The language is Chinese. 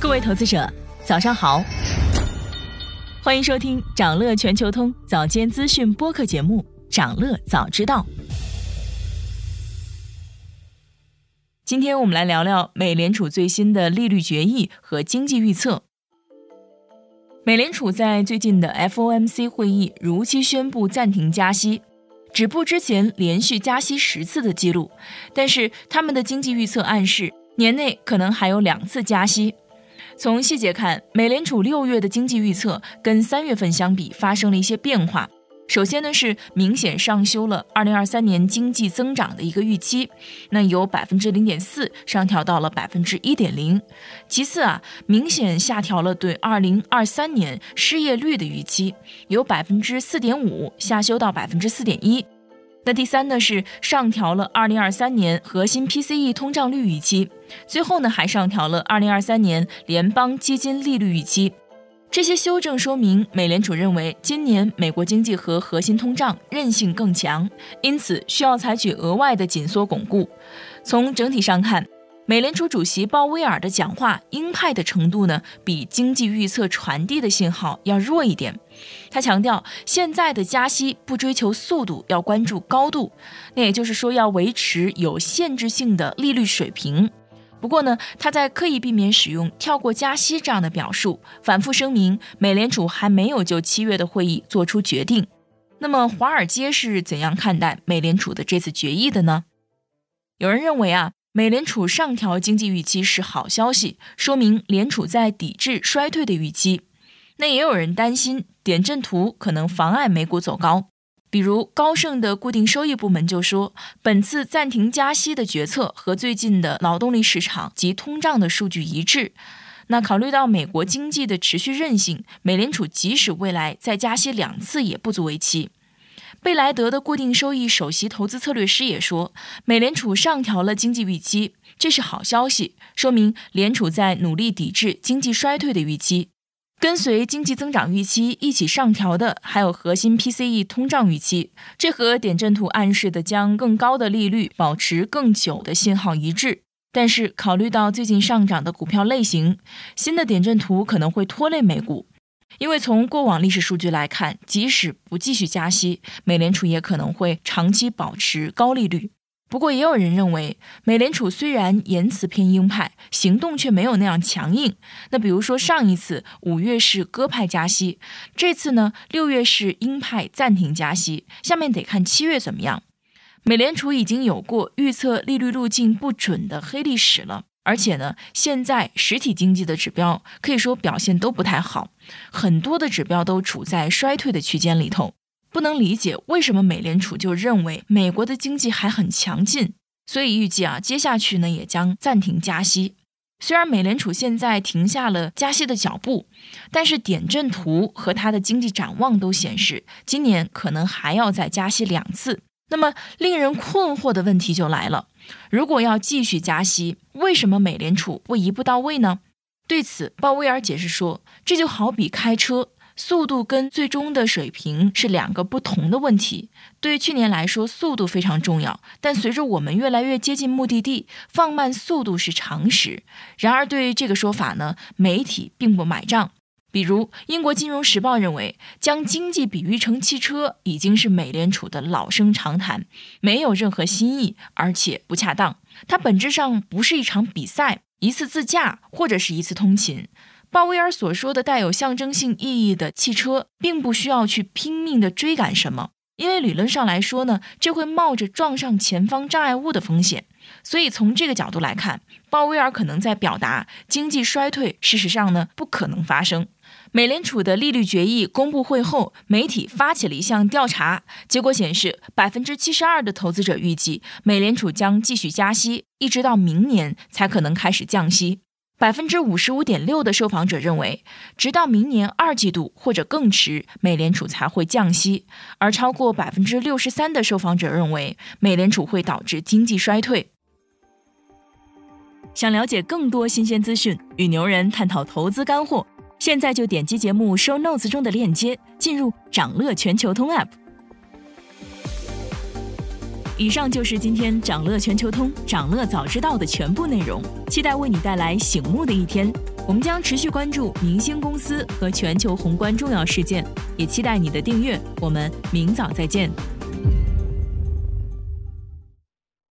各位投资者，早上好，欢迎收听长乐全球通早间资讯播客节目《长乐早知道》。今天我们来聊聊美联储最新的利率决议和经济预测。美联储在最近的 FOMC 会议如期宣布暂停加息，止步之前连续加息十次的记录，但是他们的经济预测暗示年内可能还有两次加息。从细节看，美联储六月的经济预测跟三月份相比发生了一些变化。首先呢是明显上修了二零二三年经济增长的一个预期，那由百分之零点四上调到了百分之一点零。其次啊，明显下调了对二零二三年失业率的预期，由百分之四点五下修到百分之四点一。那第三呢是上调了二零二三年核心 PCE 通胀率预期，最后呢还上调了二零二三年联邦基金利率预期。这些修正说明，美联储认为今年美国经济和核心通胀韧性更强，因此需要采取额外的紧缩巩固。从整体上看。美联储主席鲍威尔的讲话鹰派的程度呢，比经济预测传递的信号要弱一点。他强调，现在的加息不追求速度，要关注高度。那也就是说，要维持有限制性的利率水平。不过呢，他在刻意避免使用“跳过加息”这样的表述，反复声明，美联储还没有就七月的会议做出决定。那么，华尔街是怎样看待美联储的这次决议的呢？有人认为啊。美联储上调经济预期是好消息，说明联储在抵制衰退的预期。那也有人担心点阵图可能妨碍美股走高，比如高盛的固定收益部门就说，本次暂停加息的决策和最近的劳动力市场及通胀的数据一致。那考虑到美国经济的持续韧性，美联储即使未来再加息两次也不足为奇。贝莱德的固定收益首席投资策略师也说，美联储上调了经济预期，这是好消息，说明联储在努力抵制经济衰退的预期。跟随经济增长预期一起上调的，还有核心 PCE 通胀预期，这和点阵图暗示的将更高的利率保持更久的信号一致。但是，考虑到最近上涨的股票类型，新的点阵图可能会拖累美股。因为从过往历史数据来看，即使不继续加息，美联储也可能会长期保持高利率。不过，也有人认为，美联储虽然言辞偏鹰派，行动却没有那样强硬。那比如说，上一次五月是鸽派加息，这次呢六月是鹰派暂停加息，下面得看七月怎么样。美联储已经有过预测利率路径不准的黑历史了。而且呢，现在实体经济的指标可以说表现都不太好，很多的指标都处在衰退的区间里头，不能理解为什么美联储就认为美国的经济还很强劲，所以预计啊，接下去呢也将暂停加息。虽然美联储现在停下了加息的脚步，但是点阵图和它的经济展望都显示，今年可能还要再加息两次。那么令人困惑的问题就来了。如果要继续加息，为什么美联储不一步到位呢？对此，鲍威尔解释说，这就好比开车，速度跟最终的水平是两个不同的问题。对于去年来说，速度非常重要，但随着我们越来越接近目的地，放慢速度是常识。然而，对于这个说法呢，媒体并不买账。比如，英国金融时报认为，将经济比喻成汽车已经是美联储的老生常谈，没有任何新意，而且不恰当。它本质上不是一场比赛，一次自驾或者是一次通勤。鲍威尔所说的带有象征性意义的汽车，并不需要去拼命的追赶什么，因为理论上来说呢，这会冒着撞上前方障碍物的风险。所以从这个角度来看，鲍威尔可能在表达经济衰退，事实上呢，不可能发生。美联储的利率决议公布会后，媒体发起了一项调查，结果显示，百分之七十二的投资者预计美联储将继续加息，一直到明年才可能开始降息。百分之五十五点六的受访者认为，直到明年二季度或者更迟，美联储才会降息，而超过百分之六十三的受访者认为，美联储会导致经济衰退。想了解更多新鲜资讯，与牛人探讨投资干货。现在就点击节目 show notes 中的链接，进入掌乐全球通 app。以上就是今天掌乐全球通、掌乐早知道的全部内容，期待为你带来醒目的一天。我们将持续关注明星公司和全球宏观重要事件，也期待你的订阅。我们明早再见。